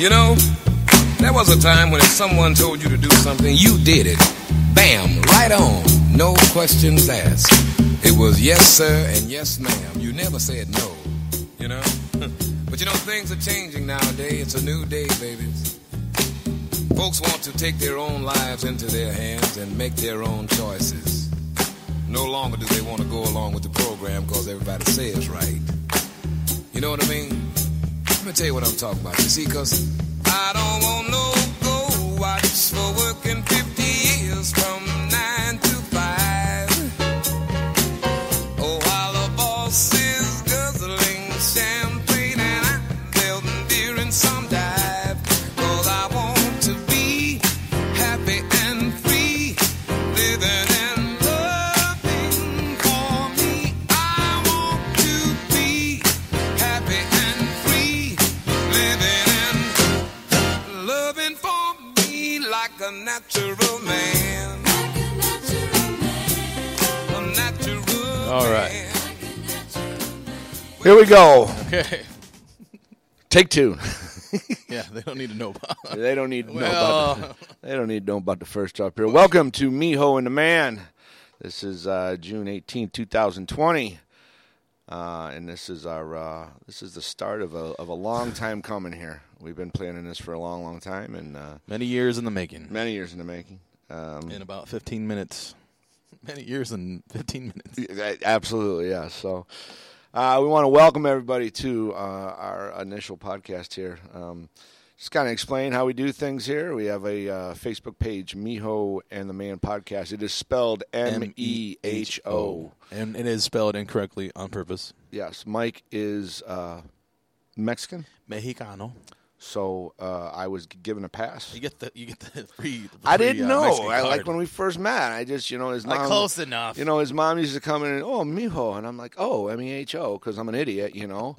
You know, there was a time when if someone told you to do something, you did it. Bam, right on. No questions asked. It was yes, sir, and yes, ma'am. You never said no, you know? but you know, things are changing nowadays. It's a new day, babies. Folks want to take their own lives into their hands and make their own choices. No longer do they want to go along with the program because everybody says right. You know what I mean? Let me tell you what I'm talking about. You see, because I don't want no go watch for working 50 years from All right. Here we go. Okay. Take two. Yeah, they don't need to know about. they don't need to know Well- about. The, they don't need to know about the first drop here. Welcome to Meho and the Man. This is uh, June 18, 2020. Uh, and this is our uh, this is the start of a of a long time coming here. We've been planning this for a long, long time, and uh, Many years in the making. many years in the making. Um, In about 15 minutes. Many years in 15 minutes. Absolutely, yeah. So uh, we want to welcome everybody to uh, our initial podcast here. Um, just kind of explain how we do things here. We have a uh, Facebook page, Meho and the Man Podcast. It is spelled M E H O. And it is spelled incorrectly on purpose. Yes, Mike is uh, Mexican, Mexicano. So uh, I was given a pass. You get the you get the free. the I didn't uh, know. I like when we first met. I just, you know, his Like close enough. You know, his mom used to come in and oh, mijo, and I'm like, oh, M E H O, because I'm an idiot, you know.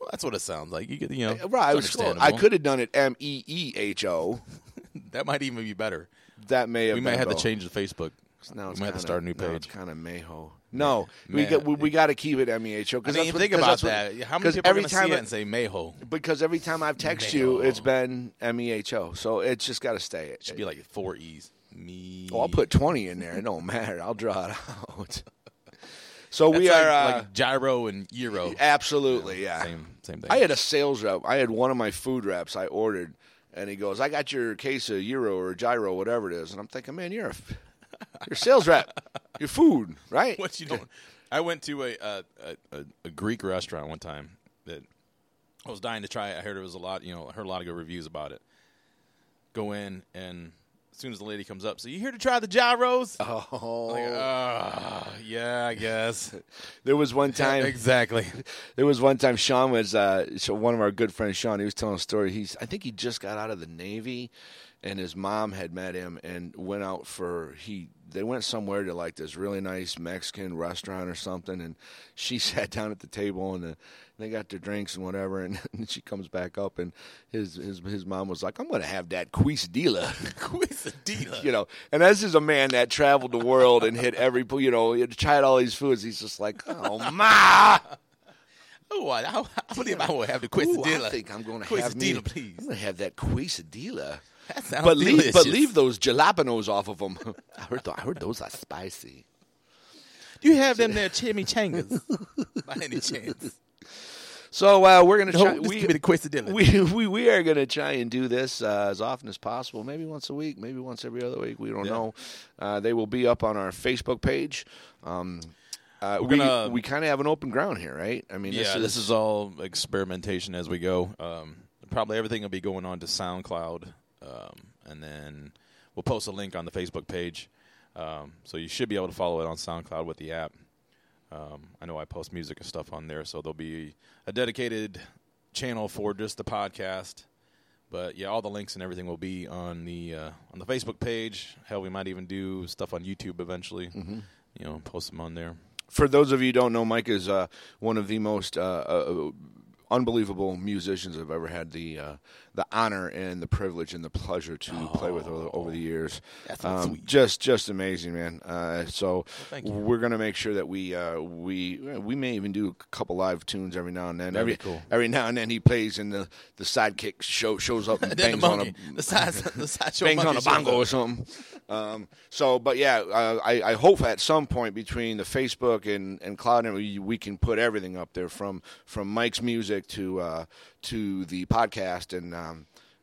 Well, that's what it sounds like. You get you know. Right, I was close. I could have done it M E E H O. That might even be better. That may have. We might been have to change the Facebook. Now we it's might have to kinda- start a new now it's kind of Mayho. No, we got we, we got to keep it M E H O. I mean, think about that. How many people every to time see it I- and say Mayho? Because every time I've texted you, it's been M E H O. So it's just got to stay. It Should be like four E's. Me. Oh, I'll put twenty in there. It don't matter. I'll draw it out. So That's we like, are uh, like gyro and euro. absolutely yeah. Same same thing. I had a sales rep. I had one of my food reps. I ordered, and he goes, "I got your case of euro or gyro, whatever it is." And I'm thinking, man, you're a, you're sales rep. Your food, right? what you doing? I went to a, a, a, a Greek restaurant one time that I was dying to try. it. I heard it was a lot. You know, I heard a lot of good reviews about it. Go in and as soon as the lady comes up, so you here to try the gyros? Oh, Like, ah, yeah, I guess. there was one time. exactly. There was one time Sean was uh, so one of our good friends. Sean, he was telling a story. He's I think he just got out of the Navy, and his mom had met him and went out for he. They went somewhere to like this really nice Mexican restaurant or something, and she sat down at the table and the, they got their drinks and whatever, and, and she comes back up and his his his mom was like, "I'm going to have that quesadilla." Quesadilla. you know, and this is a man that traveled the world and hit every, you know, he had tried all these foods. He's just like, oh ma, Oh, I, I, believe I will have the Ooh, quesadilla. I think I'm going to have quesadilla, me, please. I'm going to have that quesadilla. That sounds But leave, delicious. but leave those jalapenos off of them. I heard, th- I heard those are spicy. Do you have them there chimichangas by any chance? So uh, we're going to No, try. just we, give me the quesadilla. we, we we are going to try and do this uh, as often as possible. Maybe once a week, maybe once every other week. We don't Yeah. know. Uh, they will be up on our Facebook page. Um, uh, We're gonna- we kind of have an open ground here, right? I mean, yeah, this is all experimentation as we go. Um, probably everything will be going on to SoundCloud, um, and then we'll post a link on the Facebook page. Um, so you should be able to follow it on SoundCloud with the app. Um, I know I post music and stuff on there, so there'll be a dedicated channel for just the podcast. But yeah, all the links and everything will be on the uh, on the Facebook page. Hell, we might even do stuff on YouTube eventually. You know, post them on there. for those of you who don't know, Mike is uh, one of the most uh, uh, unbelievable musicians I've ever had the uh, the honor and the privilege and the pleasure to play with over, over the years. Um, just just amazing, man. Uh, so you. we're gonna make sure that we uh, we we may even do a couple live tunes every now and then. That'd every be cool. every now and then he plays and the the sidekick show shows up and Then the bangs on a the side, the sideshow bangs on a bongo or something. Um, so, but yeah, uh, I, I hope at some point between the Facebook and and Cloud, and we, we can put everything up there from from Mike's music to uh, to the podcast, and um,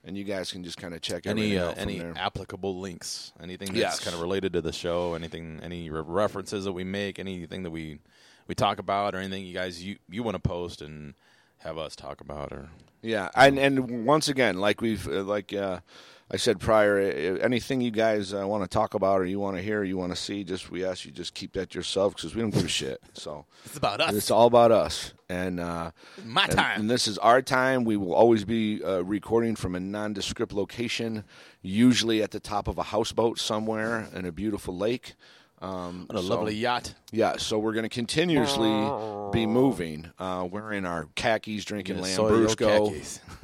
and you guys can just kind of check any uh, any applicable links, anything that's Yes. kind of related to the show, anything, any re- references that we make, anything that we we talk about, or anything you guys you you want to post and have us talk about, or Yeah, and and once again, like we've uh, like uh, I said prior, uh, anything you guys uh, want to talk about or you want to hear, or you want to see, just we ask you just keep that to yourself because we don't give a shit. So it's about us. it's all about us, and uh, my and, time. and this is our time. We will always be uh, recording from a nondescript location, usually at the top of a houseboat somewhere in a beautiful lake. Um, on a so- lovely yacht. yeah, so we're going to continuously be moving. Uh, in our khakis, drinking Yeah, soil Lambrusco. khakis.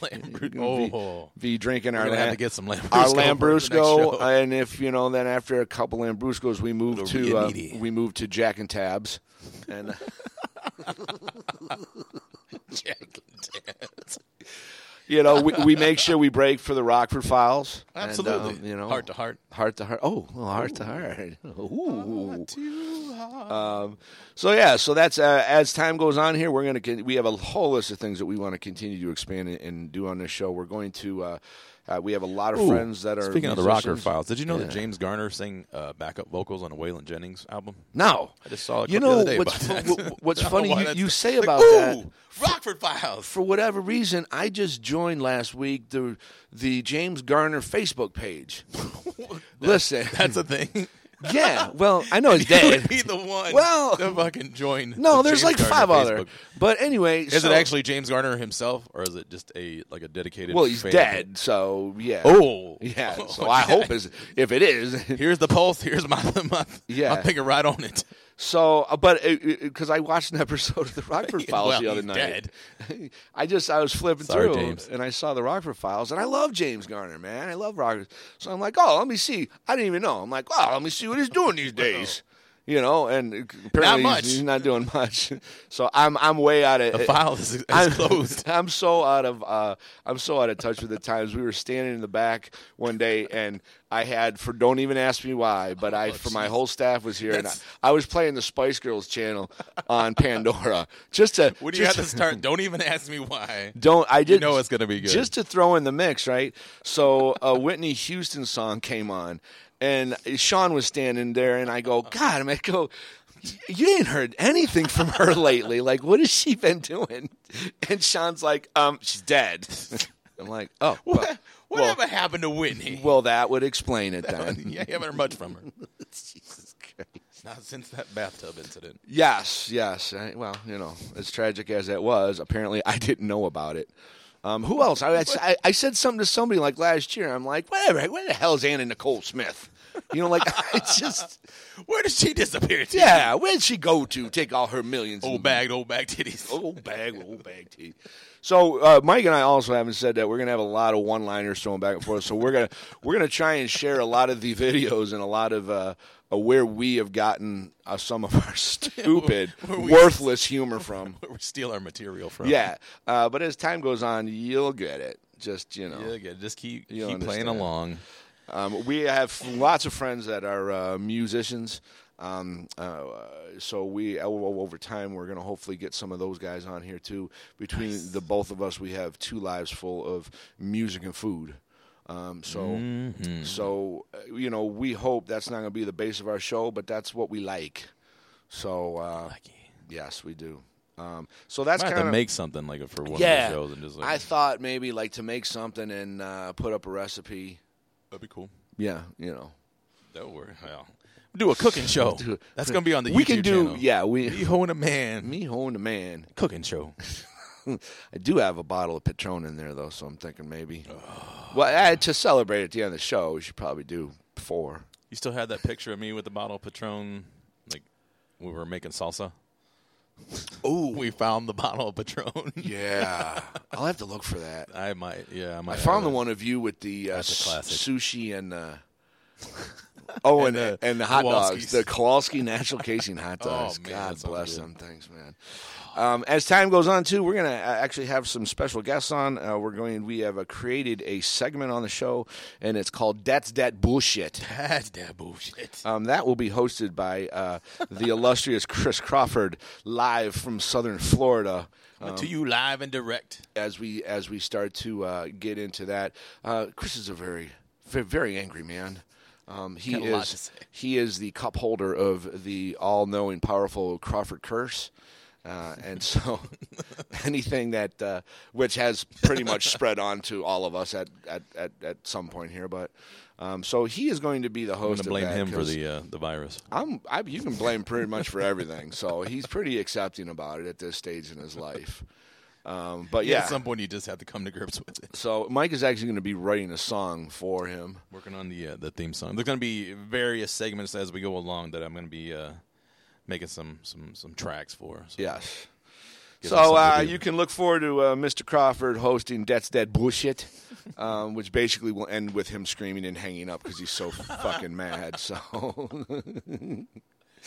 Lambrusco. Be, Oh, be drinking we're our gonna have Lam- to get some Lambrusco. our for the Lambrusco, and if you know, then after a couple Lambruscos, we move It'll to uh, we move to Jack and Tabs, and Jack and Dance. You know we, we make sure we break for the Rockford Files. and, Absolutely. um, you know, heart to heart. heart to heart. Oh, well, heart to heart. Ooh. heart to Um, so yeah, so that's uh, as time goes on here, we're gonna con- we have a whole list of things that we want to continue to expand and, and do on this show. We're going to uh, uh, we have a lot of Ooh, friends that are Speaking of the Rockford. Files, did you know Yeah. that James Garner sang uh, backup vocals on a Waylon Jennings album? No, I just saw it a You clip know the other day what's about fu- that. what's I don't know funny you- you say like, about ooh, that- Rockford Files. for whatever reason, I just joined last week the the James Garner Facebook page. Listen, That's a thing. Yeah, well, I know it's You dead. would be the one. Well- to fucking join. No, the there's James like Garner five other. But anyway, Is so- it actually James Garner himself, or is it just a like a dedicated? Well, he's fan? dead, so yeah. Oh, yeah. So Oh, I yeah. hope is if it is. Here's the pulse. Here's my my. Yeah. I'm thinking right on it. So, uh, but because I watched an episode of the Rockford Files Well, the other night, I just I was flipping Sorry, through James. and I saw the Rockford Files, and I love James Garner, man. I love Rockford. So I'm like, oh, let me see. I didn't even know. I'm like, wow, let me see what he's doing these days. You know, and apparently much. He's, he's not doing much. So I'm I'm way out of The file is, is I'm, closed. I'm so out of uh, I'm so out of touch with the times. We were standing in the back one day, and I had for don't even ask me why, but I for my whole staff was here, and I, I was playing the Spice Girls channel on Pandora just to. When do you have to start? Don't even ask me why. Don't I did You know it's gonna be good. just to throw in the mix, right? So a Whitney Houston song came on, and Sean was standing there, and I go, God, I'm go, you ain't heard anything from her lately. Like, what has she been doing? And Sean's like, um, she's dead. I'm like, oh, well, What, whatever happened to Whitney? well, that would explain it then. yeah, you haven't heard much from her. Jesus Christ. Not since that bathtub incident. Yes, yes. I, well, you know, as tragic as that was, apparently I didn't know about it. Um, who else? I, I, I said something to somebody like last year. I'm like, whatever. Where the hell is Anna Nicole Smith? You know, like it's just, Where did she disappear to? yeah. Where'd she go to? Take all her millions. Old bag, old bag titties. old bag, old bag tea. So uh, Mike and I also haven't said that we're gonna have a lot of one-liners thrown back and forth. So we're gonna we're gonna try and share a lot of the videos and a lot of uh, uh, where we have gotten uh, some of our stupid, worthless humor from. Where we steal our material from. Yeah, uh, but as time goes on, you'll get it. Just you know, Yeah, yeah, just keep keep playing along. um, we have lots of friends that are uh, musicians. Um, uh, so we o- o- over time we're going to hopefully get some of those guys on here too. Between the both of us, we have two lives full of music and food. Um, so, Mm-hmm. so uh, you know, we hope that's not going to be the base of our show, but that's what we like. So, uh, yes, we do. Um, so that's I kind to of make something like for one yeah. of the shows and just like I thought maybe like to make something and uh, put up a recipe. that'd be cool. Yeah, you know. That would work. Well, do a cooking show. Do- That's gonna be on the we YouTube can do channel. yeah we Me hoeing a man. me hone a man Cooking show. i do have a bottle of patron in there though so i'm thinking maybe well uh, to celebrate at the end of the show we should probably do four You still had that picture of me with the bottle of Patron, like we were making salsa. Oh, we found the bottle of Patron. Yeah, I'll have to look for that. I might. Yeah, I might. I found the one of you with the uh, classic. sushi and uh, oh, and, And the, and the hot dogs, the Kowalski natural casing hot Oh, dogs. man, God bless good. them things, man. Um, as time goes on, too, we're gonna uh, actually have some special guests on. Uh, we're going. We have uh, created a segment on the show, and it's called "That's That Bullshit." That's that bullshit. Um, that will be hosted by uh, the illustrious Chris Crawford, live from Southern Florida. Coming to you live and direct. as we as we start to uh, get into that. Uh, Chris is a very, very angry man. Um, he Got a lot to is he is the cup holder of the all knowing, powerful Crawford curse. Uh, and so, anything that uh, which has pretty much spread on to all of us at, at, at, at some point here, but um, so he is going to be the I'm host. going to blame him for the uh, the virus. I'm, I, you can blame pretty much for everything. So he's pretty accepting about it at this stage in his life. Um, but yeah, At some point, you just have to come to grips with it. so Mike is actually going to be writing a song for him. Working on the uh, the theme song. There's going to be various segments as we go along that I'm going to be uh, making some some some tracks for. So Yes. So uh, you can look forward to uh, Mr. Crawford hosting "That's Dead Bullshit," um, which basically will end with him screaming and hanging up because he's so fucking mad. So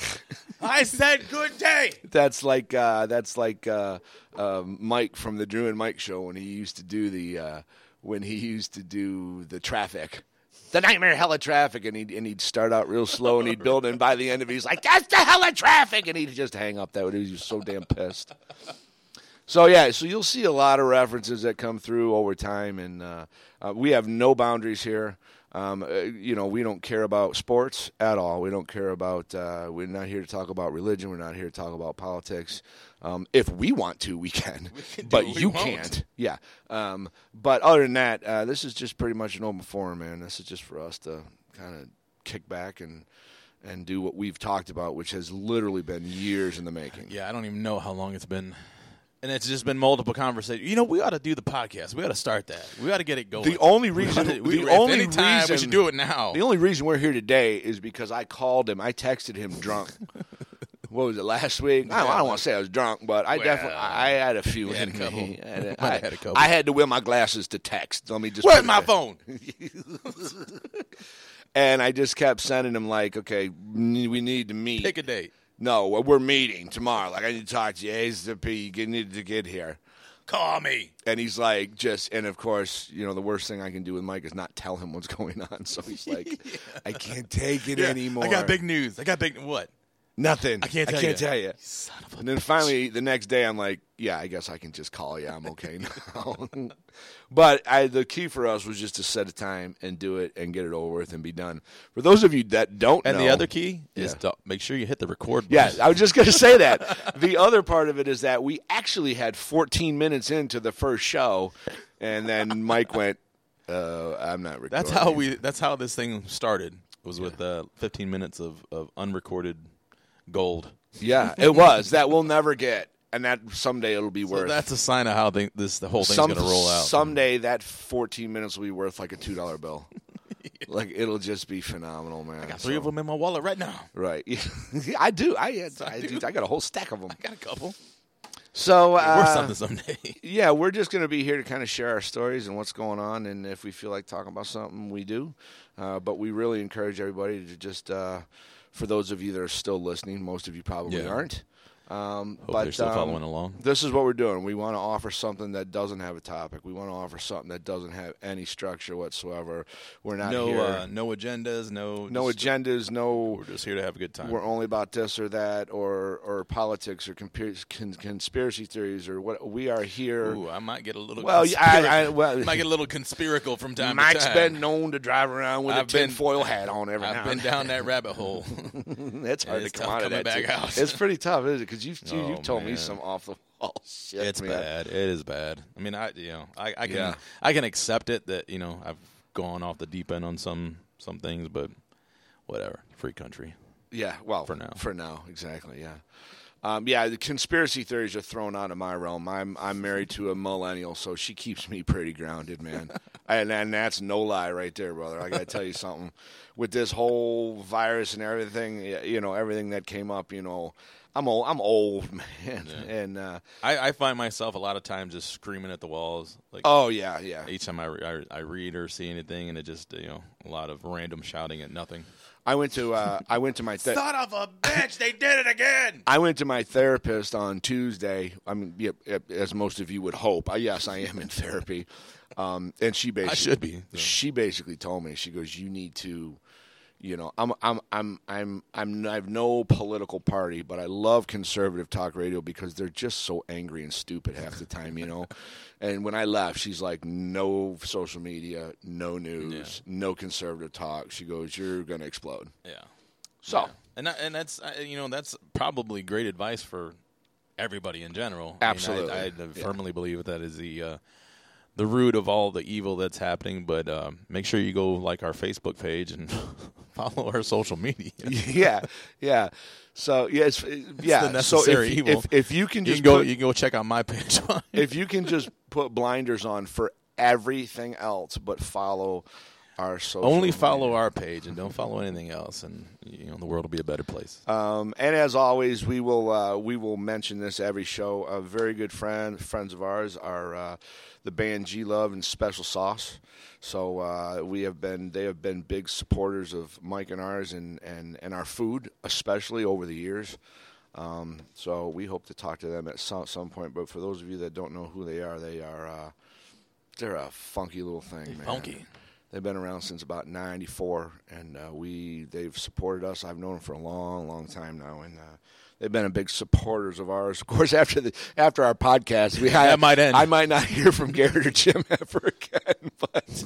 I said good day. that's like uh, that's like uh, uh, Mike from the Drew and Mike show when he used to do the uh, when he used to do the traffic. The nightmare hell of traffic, and he'd and he'd start out real slow, and he'd build, and by the end of it, he's like, "That's the hell of traffic," and he'd just hang up. That would he was so damn pissed. So yeah, so you'll see a lot of references that come through over time, and uh, uh, we have no boundaries here. Um, uh, you know, we don't care about sports at all. We don't care about. Uh, we're not here to talk about religion. We're not here to talk about politics. Um, if we want to, we can, can but we you want. can't. Yeah. Um, but other than that, uh, this is just pretty much an open forum, man. This is just for us to kind of kick back and and do what we've talked about, which has literally been years in the making. Yeah, I don't even know how long it's been. And it's just been multiple conversations. You know, we ought to do the podcast. We ought to start that. We ought to get it going. The only reason, the we- if only time, reason we should do it now. The only reason we're here today is because I called him. I texted him drunk. what was it last week? I don't, I don't want to say I was drunk, but I Well, definitely I had a few had a couple. I had, I, had a couple. I had to wear my glasses to text. Let me just Where's my phone? And I just kept sending him like, okay, we need to meet. Pick a date. No, we're meeting tomorrow. Like I need to talk to you. A's the P. You need to get here. Call me. And he's like, just, and of course, you know, the worst thing I can do with Mike is not tell him what's going on. So he's like, I can't take it Yeah, anymore. I got big news. I got big what? Nothing. I can't tell I can't you. tell you. Son of a And then finally, the next day, I'm like, yeah, I guess I can just call you. I'm okay now. but I, the key for us was just to set a time and do it and get it over with and be done. For those of you that don't know. And know, the other key is Yeah. to make sure you hit the record button. yeah, I was just going to say that. The other part of it is that we actually had 14 minutes into the first show, and then Mike went, uh, "I'm not recording." That's how we. That's how this thing started. Was with uh, 15 minutes of, of unrecorded gold. Yeah, it was that we'll never get, and that someday it'll be So worth. that's a sign of how thing, this the whole thing's some, going to roll out. Someday that 14 minutes will be worth like a two dollar bill. Like it'll just be phenomenal, man. I got three So- of them in my wallet right now. Right. I do. I, I, I do. I got a whole stack of them. I got a couple. So uh, something someday. yeah, we're just going to be here to kind of share our stories and what's going on, and if we feel like talking about something, we do. Uh, but we really encourage everybody to just, uh, for those of you that are still listening, most of you probably Yeah. aren't. Um, Hope but they're still um, following along. This is what we're doing. We want to offer something that doesn't have a topic. We want to offer something that doesn't have any structure whatsoever. We're not No, here. uh, no agendas. No, no agendas. No We're just here to have a good time. we're only about this or that or or politics or compir- con- conspiracy theories or what we are here. Ooh, I might get a little. Well, conspirac- I- I- well- might get a little conspiracal from time Mike's to time. Mike's been known to drive around with I've a tinfoil hat on every now I've been down that rabbit hole. It's hard to come out of that. back too. out. It's pretty tough, isn't it? Because you've you, Oh, told me some off the wall shit. it's man. bad. It is bad. I mean, I you know, I, I can Yeah. I can accept it that you know I've gone off the deep end on some some things, but whatever. Free country. Yeah, well, For now. For now, exactly. Yeah. Um, yeah, the conspiracy theories are thrown out of my realm. I'm I'm married to a millennial, so she keeps me pretty grounded, man. and, and that's no lie right there, brother. I got to tell you something. With this whole virus and everything, you know, everything that came up, you know, I'm old. I'm old, man. And uh, I, I find myself a lot of times just screaming at the walls. Like oh yeah, yeah. each time I, re- I I read or see anything, and it just you know a lot of random shouting at nothing. I went to uh, I went to my th- Son of a bitch! They did it again. I went to my therapist on Tuesday. I mean, yeah, as most of you would hope. I, yes, I am in therapy, um, and she basically I should be, so. She basically told me she goes, "You need to." You know, I'm I'm I'm I'm I'm I have no political party, but I love conservative talk radio because they're just so angry and stupid half the time, you know. and when I left, she's like, "No social media, no news, no conservative talk." She goes, "You're gonna explode." Yeah. So Yeah. and that, and that's uh, you know that's probably great advice for everybody in general. Absolutely. I, mean, I, I Yeah. firmly believe that is the uh, the root of all the evil that's happening. But um, make sure you go like our Facebook page and follow our social media. yeah, yeah. So yeah, it's, yeah. so if, if if you can You just can go. put, you can go check out my page. if you can just put blinders on for everything else, but follow our social. Only media. follow our page and don't follow anything else, and you know the world will be a better place. Um, and as always, we will uh, we will mention this every show. A very good friend, friends of ours, are uh, the band G Love and Special Sauce. So uh, we have been they have been big supporters of Mike and ours and and, and our food, especially over the years. Um, so we hope to talk to them at some some point. But for those of you that don't know who they are, they are uh, they're a funky little thing, man. funky. They've been around since about '94, and uh, we they've supported us. I've known them for a long, long time now, and uh, they've been a big supporters of ours. Of course, after the after our podcast, we I, That might end. I might not hear from Garrett or Jim ever again, but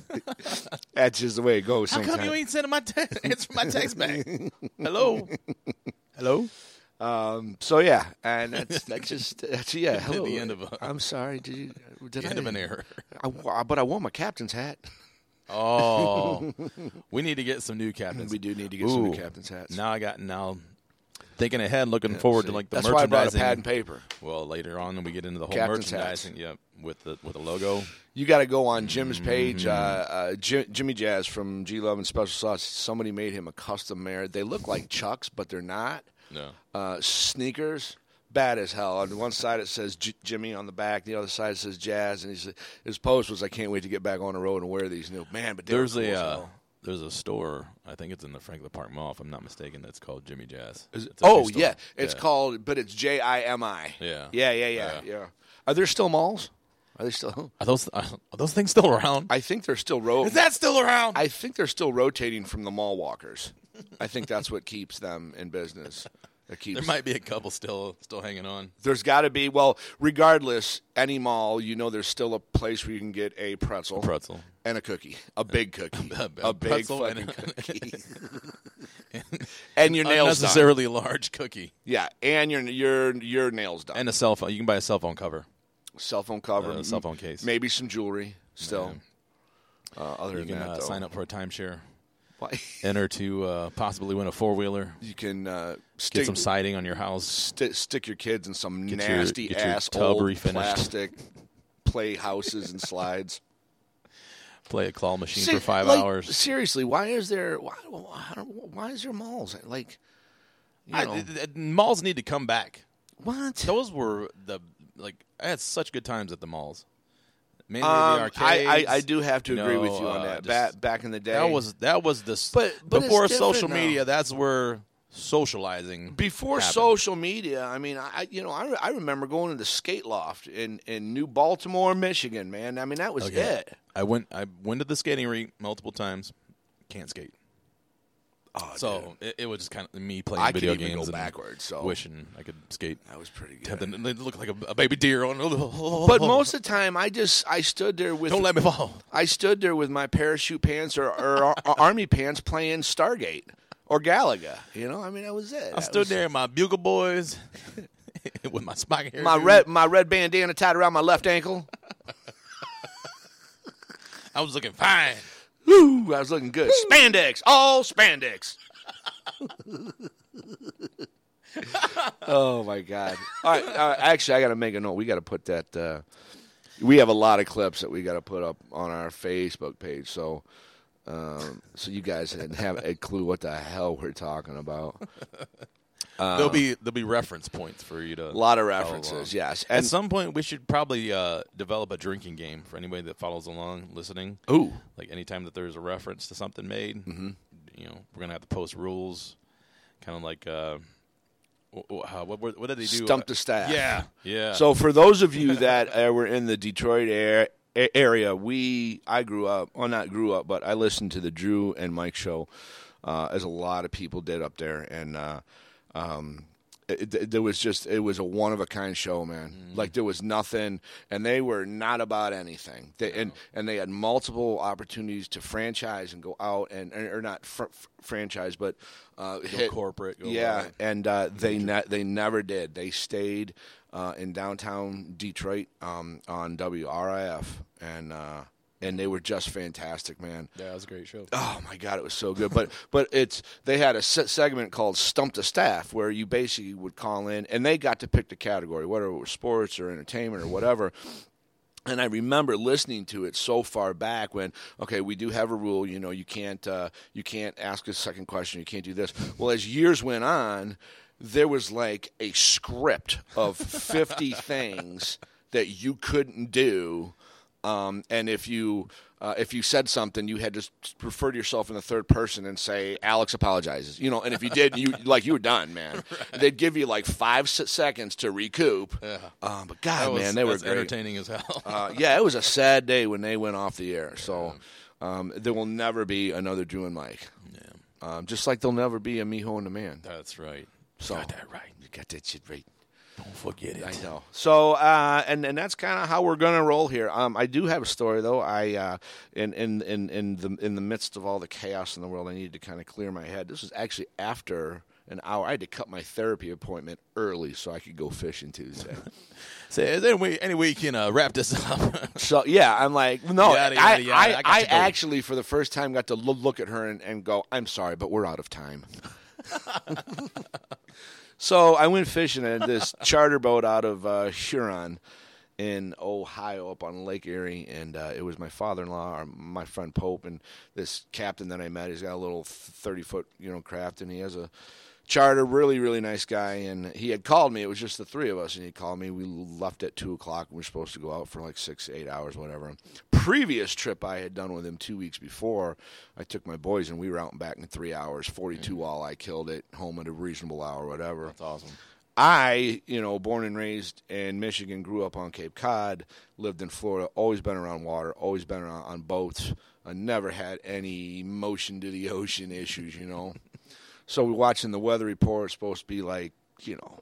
that's just the way it goes. How come you ain't sending my te- answer my text back? Hello, hello. Um, so yeah, and that's that's just that's yeah. Hello. the end of a- I'm sorry. Did you? Did The I? end of an error. I, but I wore my captain's hat. Oh, we need to get some new captains. We do need to get some new captain's hats. Now I got now thinking ahead, looking forward to like the that's why I brought a merchandising. pad and paper. Well, later on, when we get into the whole Captain's merchandising, yeah, with the with the logo. You got to go on Jim's Mm-hmm. page. Uh, uh, Jim, Jimmy Jazz from G Love and Special Sauce. Somebody made him a custom mare. They look like Chucks, but they're not. No, Uh, sneakers, bad as hell. On one side it says J- Jimmy, on the back the other side says Jazz. And he's, his post was, "I can't wait to get back on the road and wear these new man." But there's cool a uh, there's a store. I think it's in the Franklin Park Mall, if I'm not mistaken. That's called Jimmy Jazz. It- oh yeah, it's Yeah. called, but it's J I M I. Yeah. yeah, yeah, yeah, Yeah. yeah. Are there still malls? Are they still? Are those are those things still around? I think they're still ro- Is that still around? I think they're still rotating from the mall walkers. I think that's what keeps them in business. There might be a couple still still hanging on. there's got to be. Well, regardless, any mall, you know, there's still a place where you can get a pretzel, Pretzel. and a cookie, a big cookie, A- a, a big pretzel fucking and a- cookie, and your nails done. Unnecessarily large cookie Yeah, and your your your nails done. and a cell phone. You can buy a cell phone cover. cell phone cover, Uh, cell phone case. maybe some jewelry. Still, uh, other You than can that, uh, sign up for a timeshare. Enter to uh, possibly win a four wheeler. you can uh, Get some siding on your house. sti- stick your kids in some Get your- nasty get your ass tub old refinished. plastic playhouses and slides. Play a claw machine Se- for five like, hours. Seriously, why is there why why, why is there malls like you I- know, th- th- malls need to come back. what? Those were the like I had such good times at the malls. Mainly Um, the I, arcades. I, I do have to agree know, with you on uh, that. Back back in the day, That was that was the But- but before social now. media. That's where socializing before happened. social media. I mean, I you know I, I remember going to the skate loft in in New Baltimore, Michigan. Man, I mean that was Okay. it. I went I went to the skating rink multiple times. Can't skate. Oh, So it, it was just kind of me playing I video games and backwards, so- wishing I could skate. that was pretty good. Tempting- They look like a, a baby deer on. But most of the time, I just I stood there with don't let me fall. I stood there with my parachute pants or, or, army pants playing Stargate or Galaga. You know, I mean, that was it. I That stood was- there in my bugle boys with my hair. My red my red bandana tied around my left ankle. I was looking fine. Woo, I was looking good. Spandex, all spandex. oh my god! All right, uh, actually, I got to make a note. We got to put that. Uh, we have a lot of clips that we got to put up on our Facebook page, so um, so you guys didn't have a clue what the hell we're talking about. There'll be there'll be reference points for you to A lot of references, yes. At some point, we should probably uh, develop a drinking game for anybody that follows along, listening. ooh, Like anytime that there's a reference to something made, Mm-hmm. you know, we're gonna have to post rules, kind of like uh, wh- wh- how- what, what, what did they do? stump the staff. Yeah, yeah. So for those of you that uh, were in the Detroit air, a- area, we I grew up, well not grew up, but I listened to the Drew and Mike show, uh, as a lot of people did up there, and uh, um, it, it, there was just it was a one of a kind show, man. Like there was nothing, and they were not about anything. They, and and they had multiple opportunities to franchise and go out and or not fr- fr- franchise, but uh, hit corporate, go yeah, wide. and uh, they ne- they never did. They stayed uh, in downtown Detroit um, on WRIF, and uh, and they were just fantastic, man. yeah, that was a great show. Oh my god, it was so good. But but it's they had a se- segment called Stump the Staff where you basically would call in and they got to pick the category, whether it was sports or entertainment or whatever. And I remember listening to it so far back when okay, we do have a rule, you know, you can't uh, you can't ask a second question, you can't do this. Well, as years went on, there was like a script of 50 things that you couldn't do um, and if you uh, if you said something, you had to refer to yourself in the third person and say Alex apologizes. You know, and if you did, you like you were done, man. They'd give you like five s- seconds to recoup. Yeah. Um, but God, was, man, they were great. entertaining as hell. Uh, yeah, it was a sad day when they went off the air. So um, there will never be another Drew and Mike. yeah, Um, just like there'll never be a Meho and the Man. that's right. So Got that right. You got that shit right. Don't forget it. I know. So, uh, and and that's kind of how we're gonna roll here. Um, I do have a story though. I uh, in in in in the in the midst of all the chaos in the world, I needed to kind of clear my head. This was actually after an hour. I had to cut my therapy appointment early so I could go fishing Tuesday. So, is there any way, any way you can uh, wrap this up? so yeah, I'm like, no, Yada, I yada, yada. I, I got I actually for the first time got to look at her and, and go, I'm sorry, but we're out of time. So I went fishing at this charter boat out of uh, Huron in Ohio up on Lake Erie, and uh, it was my father-in-law, or my friend Pope, and this captain that I met. He's got a little thirty-foot, you know, craft, and he has a charter, really, really nice guy. And he had called me. It was just the three of us, and he called me. We left at two o'clock. We were supposed to go out for like six, eight hours, whatever. Previous trip I had done with him two weeks before, I took my boys, and we were out and back in three hours. Forty-two walleye killed it, home at a reasonable hour, whatever. That's awesome. I, you know, born and raised in Michigan, grew up on Cape Cod, lived in Florida, always been around water, always been around on boats. I never had any motion to the ocean issues, you know. So we're watching the weather report. It's supposed to be like, you know,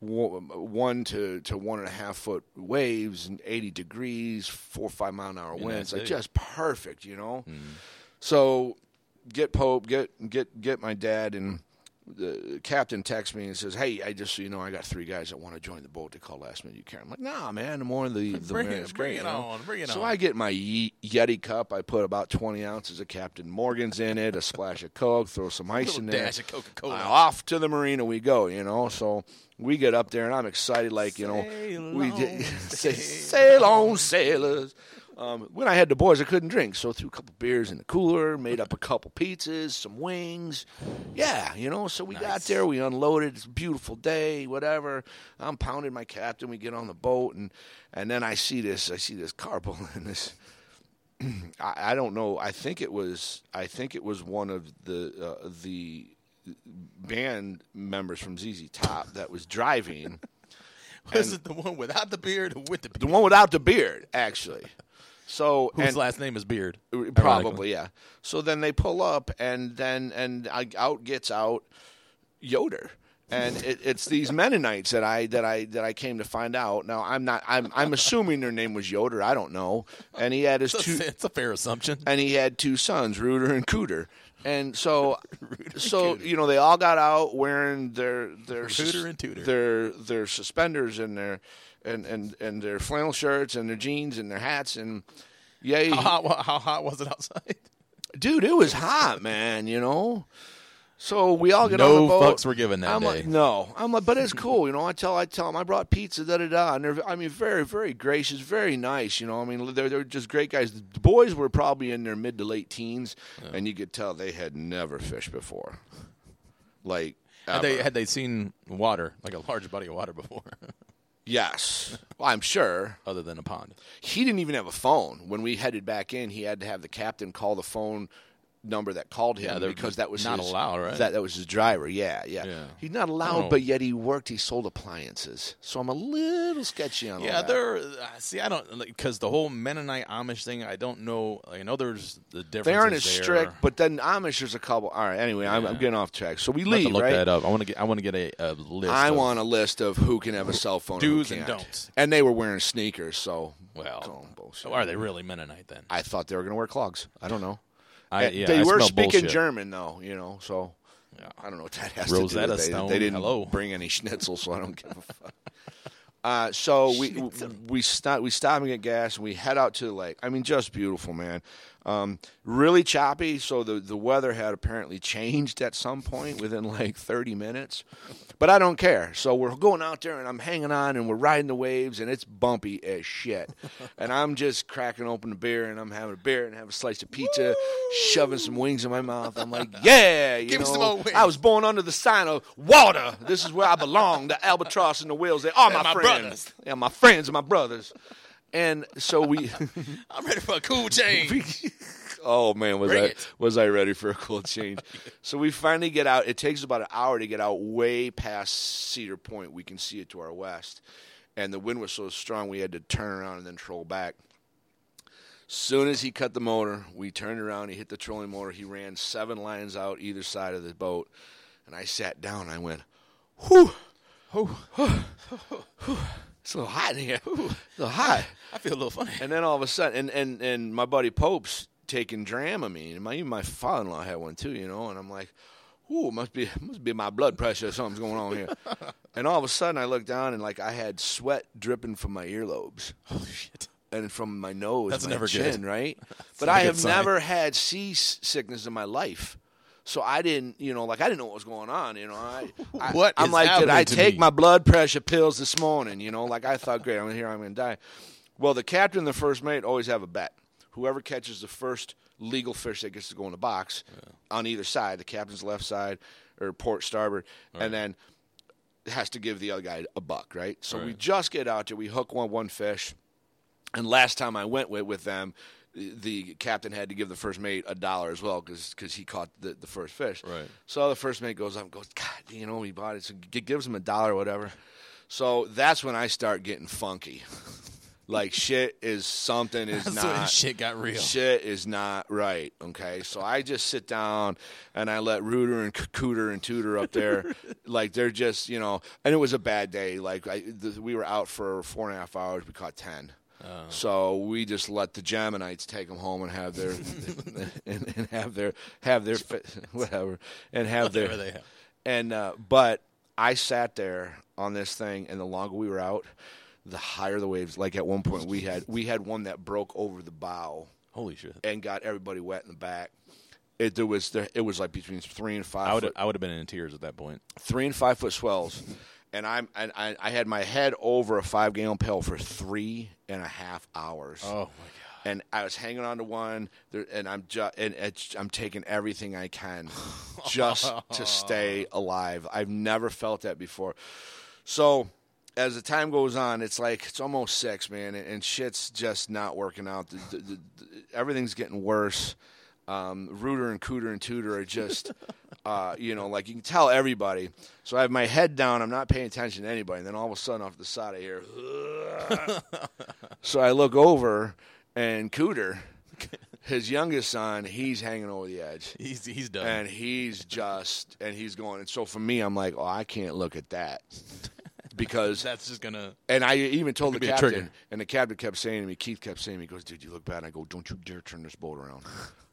one to, to one and a half foot waves and 80 degrees, four or five mile an hour winds. Like just perfect, you know. So get Pope, get get get my dad, and the captain texts me and says, "Hey, I just so you know, I got three guys that want to join the boat. They call last minute. You care?" I'm like, "Nah, man. The more the the Bring it- bring great, it you know? on, bring it so on. I get my Ye- Yeti cup. I put about 20 ounces of Captain Morgan's in it, a splash of Coke, throw some ice in there. dash of Coca-Cola. Off to the marina we go. You know, so we get up there and I'm excited. Like you know, Sail we on, did, say, sail on, sailors. Um, when I had the boys, I couldn't drink, so I threw a couple beers in the cooler, made up a couple pizzas, some wings. Yeah, you know. So we got there, we unloaded. It's a beautiful day, whatever. I'm pounding my captain. We get on the boat, and and then I see this. I see this car pulling this. I, I don't know. I think it was. I think it was one of the uh, the band members from ZZ Top that was driving. Was it the one without the beard or with the beard? The one without the beard, actually. So Whose and- last name is Beard? Probably, yeah. So then they pull up, and then and I, out gets out Yoder, and it, it's these Mennonites that I that I that I came to find out. Now I'm not. I'm I'm assuming their name was Yoder. I don't know. And he had his It's two, a, it's a fair assumption. and he had two sons, Rooter and Cooter. And so, so you know, they all got out wearing their their Rooter and Tooter. their their suspenders and their and and and their flannel shirts and their jeans and their hats and yay, How hot, how hot was it outside? dude, it was hot, man. You know. So we all get on the boat. No fucks were given that I'm day. like, no, I'm like, but it's cool, you know. I tell, I tell them I brought pizza, da da da, and they're, I mean, very, very gracious, very nice, you know. I mean, they're they're just great guys. The boys were probably in their mid to late teens, and you could tell they had never fished before, like. Had they had they seen water, like a large body of water before, yes, well, I'm sure. other than a pond? He didn't even have a phone. When we headed back in, he had to have the captain call the phone number that called him Yeah, because that was not his, allowed, right? That that was his driver. Yeah, yeah. Yeah. He's not allowed, but yet he worked. He sold appliances, so I'm a little sketchy on Yeah, that. they're uh, see. I don't because the whole Mennonite Amish thing. I don't know. I know there's the difference. They aren't as strict, but then Amish there's a couple. All right, anyway, I'm, I'm getting off track. So we I have leave, to look right? that up. I want to get. I want to get a, a list. I of- want a list of who can have a cell phone, Do's and, and don'ts. And they were wearing sneakers, so Well, are they really Mennonite then? I thought they were going to wear clogs. I don't know. I, yeah, they I were speaking bullshit. German though, you know. So Yeah. I don't know what that has to do. With it. They, they didn't hello. bring any schnitzel, so I don't give a fuck. Uh, so we we stop we stop and get gas and we head out to the lake. I mean, just beautiful, man. Um, really choppy. So the the weather had apparently changed at some point within like 30 minutes, but I don't care. So we're going out there and I'm hanging on and we're riding the waves and it's bumpy as shit. and I'm just cracking open a beer and I'm having a beer and have a slice of pizza, shoving some wings in my mouth. I'm like, yeah, you Give know, some more wings. I was born under the sign of water. This is where I belong. The albatross and the whales. They are my, my friends. brothers. Yeah, my friends and my brothers. And so we, I'm ready for a cool change. oh man, was Bring I it. was I ready for a cool change? so we finally get out. It takes about an hour to get out way past Cedar Point. We can see it to our west, and the wind was so strong we had to turn around and then troll back. Soon as he cut the motor, we turned around. He hit the trolling motor. He ran seven lines out either side of the boat, and I sat down. I went, "Whew, it's a little hot in here. It's a little hot." I feel a little funny. And then all of a sudden, and and, and my buddy Pope's taking Dramamine, and my even my father-in-law had one too, you know. And I'm like, "Ooh, must be must be my blood pressure. or Something's going on here." and all of a sudden, I look down, and like I had sweat dripping from my earlobes Holy shit. and from my nose, That's my never chin, good. right? but I have sign. never had seasickness in my life. So I didn't, you know, like I didn't know what was going on. You know, I, I What I'm like, did I take me? my blood pressure pills this morning? You know, like I thought, great, I'm here, I'm going to die. Well, the captain and the first mate always have a bet. Whoever catches the first legal fish that gets to go in the box on either side, the captain's left side or port starboard, and then has to give the other guy a buck, right? So we just get out there, we hook one one fish, and last time I went with, with them, the- captain had to give the first mate a dollar as well because he caught the, the first fish. Right. So the first mate goes up and goes, God, you know, he bought it. So g- gives him a dollar or whatever. So that's when I start getting funky. like shit is something is That's not when shit got real. Shit is not right. Okay, so I just sit down and I let Rooter and Cooter and Tudor up there, like they're just you know. And it was a bad day. Like I, the, we were out for four and a half hours. We caught ten. So we just let the Geminites take them home and have their and, and have their have their whatever and have Whatever their they have. and uh, but I sat there on this thing, and the longer we were out, the higher the waves. Like at one point, we had we had one that broke over the bow Holy shit. and got everybody wet in the back. It there was there, it was like between three and five I would foot, I would have been in tears at that point. three and five foot swells, and I'm and I, I had my head over a five gallon pail for three and a half hours. Oh my god. And I was hanging on to one, there, and I'm just and it's, I'm taking everything I can just to stay alive. I've never felt that before. So as the time goes on, it's like it's almost six, man, and, and shit's just not working out. The, the, the, everything's getting worse. Um, Rooter and Cooter and Tudor are just, uh, you know, like you can tell everybody. So I have my head down. I'm not paying attention to anybody. And then all of a sudden, off the side, I hear. so I look over, and Cooter, his youngest son, he's hanging over the edge He's he's done. and he's just and he's going and so for me i'm like oh i can't look at that because That's just gonna. and i even told the could be a captain and the captain kept saying to me keith kept saying to me he goes dude you look bad and i go don't you dare turn this boat around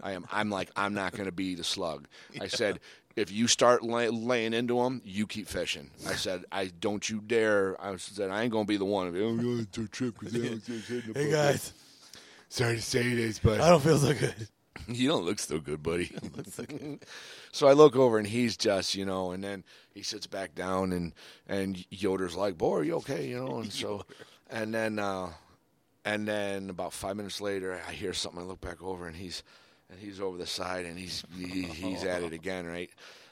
i am i'm like i'm not going to be the slug i said if you start lay, laying into them, you keep fishing. I said, "I don't you dare." I said, "I ain't gonna be the one." Oh, you're a trip 'cause they don't get hit in the. Sorry to say this, but I don't feel so good. You don't look so good, buddy. so I look over and he's just, you know, and then he sits back down and and Yoder's like, "Boy, are you okay?" You know, and so and then uh and then about five minutes later, I hear something. I look back over and he's and he's over the side and he's he, he's at it again, right?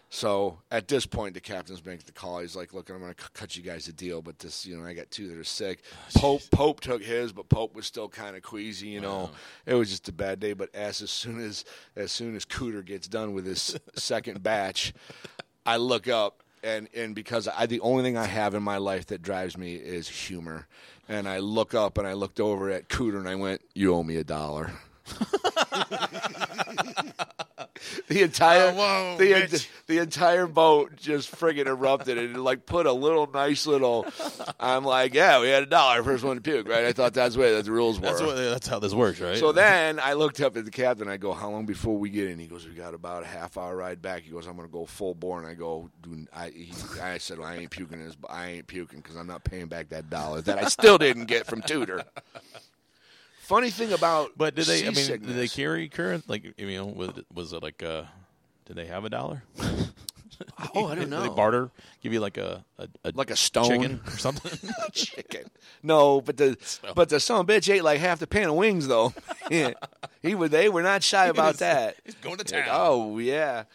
So at this point, the captain's making the call. He's like, "Look, I'm going to cut you guys a deal, but this, you know, I got two that are sick." Oh, Pope Pope took his, but Pope was still kind of queasy. You know, it was just a bad day. But as as soon as as soon as Cooter gets done with his second batch, I look up and and because I the only thing I have in my life that drives me is humor, and I look up and I looked over at Cooter and I went, "You owe me a dollar." the entire Oh, whoa, the, bitch. the entire boat just friggin' erupted and it like put a little nice little I'm like, yeah, we had a dollar first one to puke, right? I thought that's the way that the rules were. That's what. That's how this works, right? So then I looked up at the captain. I go, "How long before we get in?" He goes, "We got about a half hour ride back." He goes, "I'm going to go full bore." And I go, "Dude, I." He, I said, well, "I ain't puking this, I ain't puking because I'm not paying back that dollar that I still didn't get from Tudor." Funny thing about But did they? I mean, did they carry current? Like, you know, was it, was it like? Uh, did they have a dollar? Oh, I don't Did know. they barter? Give you like a, a, a like a stone chicken or something? chicken. No, but the but the son of a bitch ate like half the pan of wings though. Yeah. he would. They were not shy about that. He's going to Like, town. oh yeah.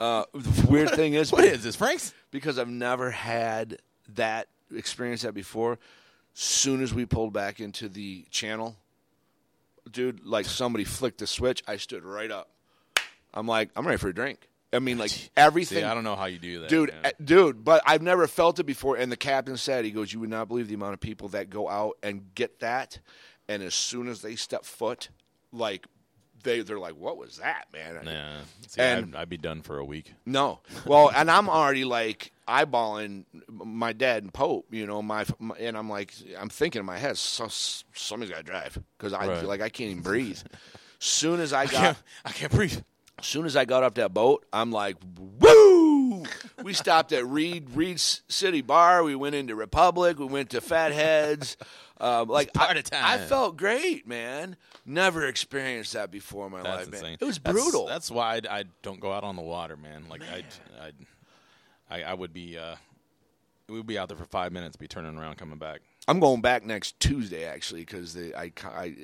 Uh, the weird thing is, what is this, Frank's? because I've never had that experience that before. Soon as we pulled back into the channel, dude, like somebody flicked the switch, I stood right up. I'm like, I'm ready for a drink. I mean, like everything. See, I don't know how you do that, dude, uh, dude. But I've never felt it before. And the captain said, he goes, "You would not believe the amount of people that go out and get that, and as soon as they step foot, like they they're like, what was that, man? Nah. See, And- I'd, I'd be done for a week. No. Well, and I'm already like eyeballing my dad and Pope, you know, my, my and I'm like I'm thinking in my head, so, somebody's got to drive because I Right. feel like I can't even breathe. Soon as I I got, can't, I can't breathe. soon as I got off that boat, I'm like, woo! We stopped at Reed Reed City Bar. We went into Republic. We went to Fatheads. Um, like I. I felt great, man. Never experienced that before in my That's life, man. It was brutal. That's, why I, I don't go out on the water, man. Like I, I, I would be, uh, we'd be out there for five minutes, be turning around, coming back. I'm going back next Tuesday actually because I, I,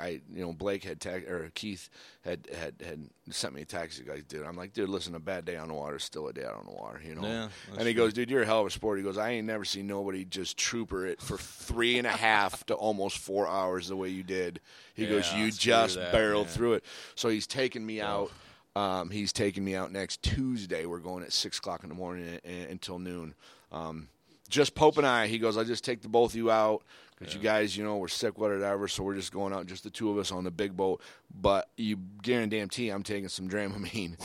I, you know Blake had text or Keith had, had had sent me a text. Goes, dude, I'm like, dude, listen, a bad day on the water is still a day out on the water, you know. Yeah, and he true. goes, dude, you're a hell of a sport. He goes, I ain't never seen nobody just trooper it for three and a half to almost four hours the way you did. He goes, you just that, barreled man. through it. So he's taking me out. Um, he's taking me out next Tuesday. We're going at six o'clock in the morning until noon. Um, just Pope and I. He goes, I'll just take the both of you out because you guys, you know, we're sick, whatever. So we're just going out, just the two of us on the big boat. But you guarantee I'm taking some Dramamine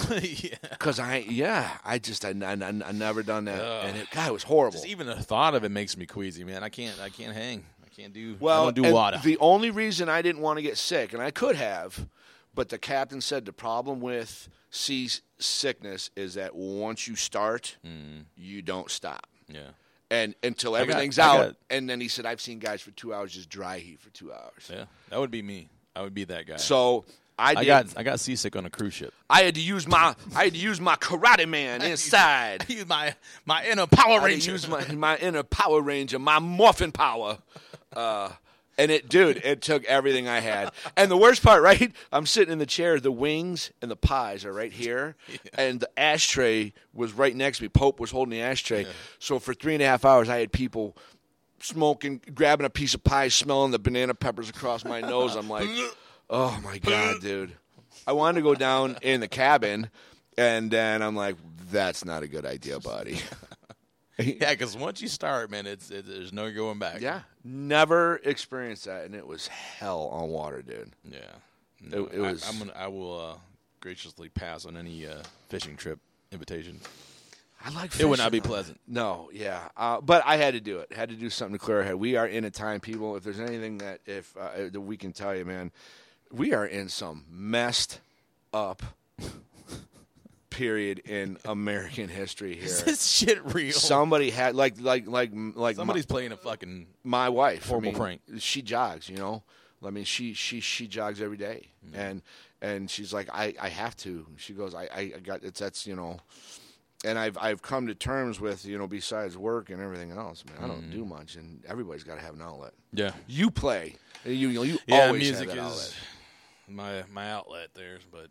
yeah. because I, yeah, I just I, I, I never done that, and it, God, it was horrible. Just even the thought of it makes me queasy, man. I can't, I can't hang. I can't do. Well, I don't do water. The only reason I didn't want to get sick, and I could have, but the captain said the problem with sea sickness is that once you start, you don't stop. yeah. And until got- everything's I out, got- and then he said, "I've seen guys for two hours just dry heat for two hours." Yeah. That would be me. I would be that guy. So I, I got, I got seasick on a cruise ship. I had to use my I had to use my karate man inside. I use my, my inner Power I Ranger. use my my inner Power Ranger, my morphin power. Uh, and it, dude, it took everything I had. And the worst part, right? I'm sitting in the chair. The wings and the pies are right here, and the ashtray was right next to me. Pope was holding the ashtray. So for three and a half hours, I had people smoking, grabbing a piece of pie, smelling the banana peppers across my nose. I'm like, oh my god, dude. I wanted to go down in the cabin, and then I'm like, that's not a good idea, buddy. yeah, because once you start, man, it's it, there's no going back. Yeah, never experienced that, and it was hell on water, dude. Yeah. It- No, it was- I, am gonna, I will uh, graciously pass on any uh, fishing trip invitation. I like It would not be pleasant. No, yeah, uh, but I had to do it. Had to do something to clear our head. We are in a time, people. If there's anything that if uh, that we can tell you, man, we are in some messed up period in American history here. Is this shit real? Somebody had like like like like Somebody's playing a fucking. my wife. I mean, prank. She jogs, you know. I mean, she she she jogs every day. Mm-hmm. and and she's like, I I have to. She goes, I I got it's that's you know. And I've I've come to terms with you know besides work and everything else. Man, I don't do mm. much, and everybody's got to have an outlet. Yeah. You play, you you, you Yeah, always music have that is outlet. my my outlet there, but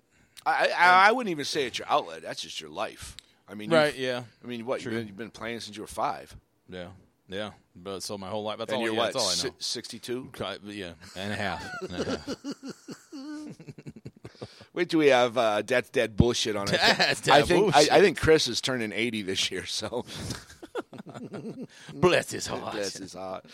I, I I wouldn't even say it's your outlet. That's just your life. I mean, right, yeah, I mean, what you've been, you've been playing since you were five, yeah, yeah. But so my whole life. That's and all. you're yeah, what? That's all I know. Sixty-two. Yeah, and a half. And a half. Wait till we have uh, that's dead bullshit on it. I think I. I think Chris is turning eighty this year, so Bless his heart. Bless his heart.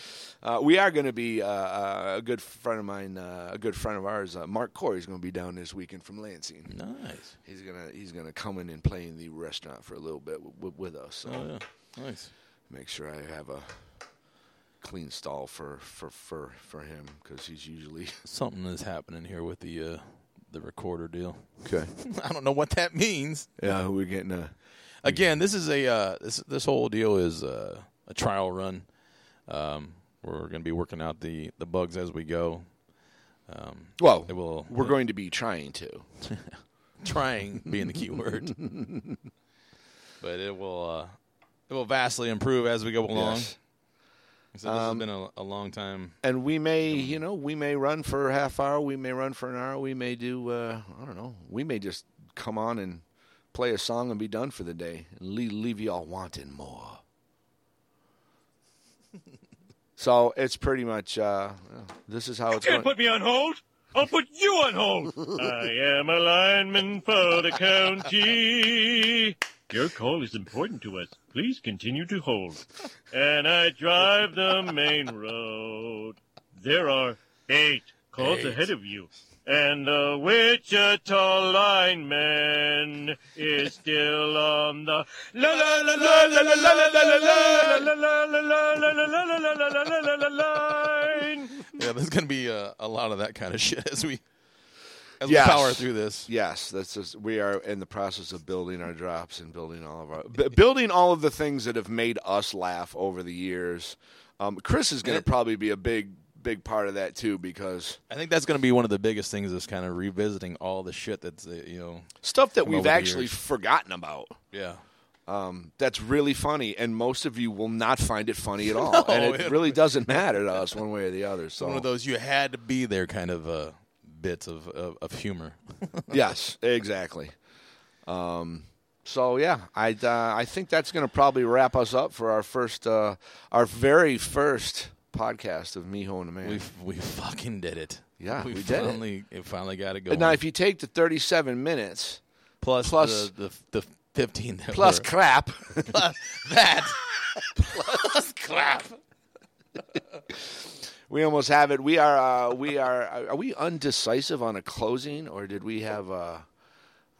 Uh, we are going to be uh, uh, a good friend of mine, uh, a good friend of ours, uh, Mark Corey, is going to be down this weekend from Lansing. Nice. He's gonna he's gonna come in and play in the restaurant for a little bit w- w- with us. So Oh yeah, nice. make sure I have a clean stall for for for, for him because he's usually Something is happening here with the uh, the recorder deal. okay. I don't know what that means. Yeah, we're getting a Again, this is a uh, this this whole deal is uh, a trial run. Um, we're going to be working out the, the bugs as we go. Um, well. it will We're going to be trying to. trying being the key word, but it will uh, it will vastly improve as we go along. Yes. So this has been a, a long time. And we may, you know, we may run for a half hour. We may run for an hour. We may do, uh, I don't know. We may just come on and play a song and be done for the day and leave, leave y'all wanting more. so it's pretty much, uh, this is how it's Can't going. put me on hold. I'll put you on hold. I am a lineman for the county. Your call is important to us. Please continue to hold. And I drive the main road. There are eight calls Eight. ahead of you. And the Wichita lineman is still on the la la la la la la la la la la la la la la line. Yeah, there's going to be uh, a lot of that kind of shit as we as Yes. we power through this. Yes, that's just, we are in the process of building our drops and building all of our b- building all of the things that have made us laugh over the years. Um, Chris is going to probably be a big big part of that too because I think that's going to be one of the biggest things is kind of revisiting all the shit that's uh, you know stuff that we've actually forgotten about. yeah Um, that's really funny, and most of you will not find it funny at all, and it it- really doesn't matter to us one way or the other. So one of those you had to be there kind of uh, bits of, of of humor. yes, exactly. Um, so yeah, I uh, I think that's going to probably wrap us up for our first, uh, our very first podcast of Meho and the Man. we we fucking did it. Yeah, we, we did it. finally it. finally got to go. Now, if you take the thirty-seven minutes plus plus- the, the the fifteen plus crap, plus that plus crap. we almost have it. We are uh, we are are we undecisive on a closing, or did we have uh,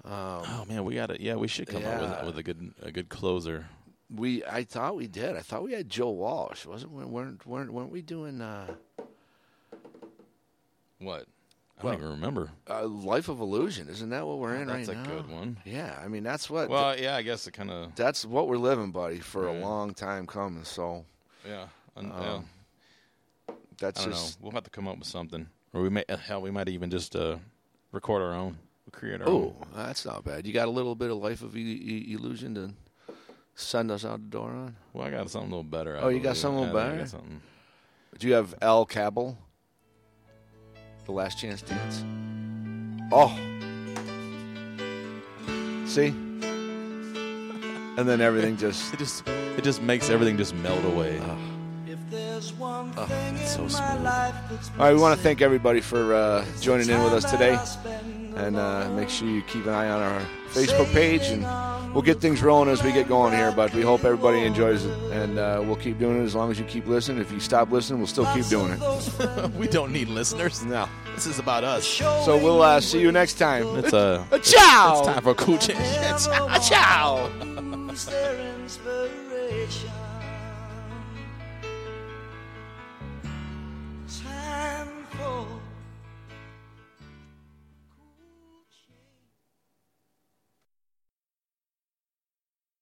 Oh man, we got it. Yeah, we should come up with, with a good a good closer. We? I thought we did. I thought we had Joe Walsh. Wasn't we? weren't weren't weren't we doing uh, What? I Well, don't even remember. uh, Life of Illusion? Isn't that what we're in right now? That's a good one. Yeah, I mean that's what. Well, yeah, I guess it kind of that's what we're living, buddy, for Right. a long time coming. So yeah. Um, yeah. that's I don't just. know. We'll have to come up with something, or we may uh, hell we might even just uh, record our own, we'll create our Oh, own. that's not bad. You got a little bit of Life of Illusion to send us out the door on. Well, I got something a little better. I Oh, you got something a little Yeah, I better? got something. Do you have El Cabell? The Last Chance Dance. Oh, see, and then everything just. It just it just makes everything just melt away. If there's one Oh, thing it's so in my smooth. life that's All right, we want to thank everybody for uh, joining in with us today, that I spend and uh, make sure you keep an eye on our Facebook page, and we'll get things rolling as we get going here. But we hope everybody enjoys it, and uh, we'll keep doing it as long as you keep listening. If you stop listening, we'll still keep doing it. we don't need listeners. No. This is about us. So we'll uh, see you next time. It's uh, A ciao. it's time for a cool change. Ciao. Lose their inspiration.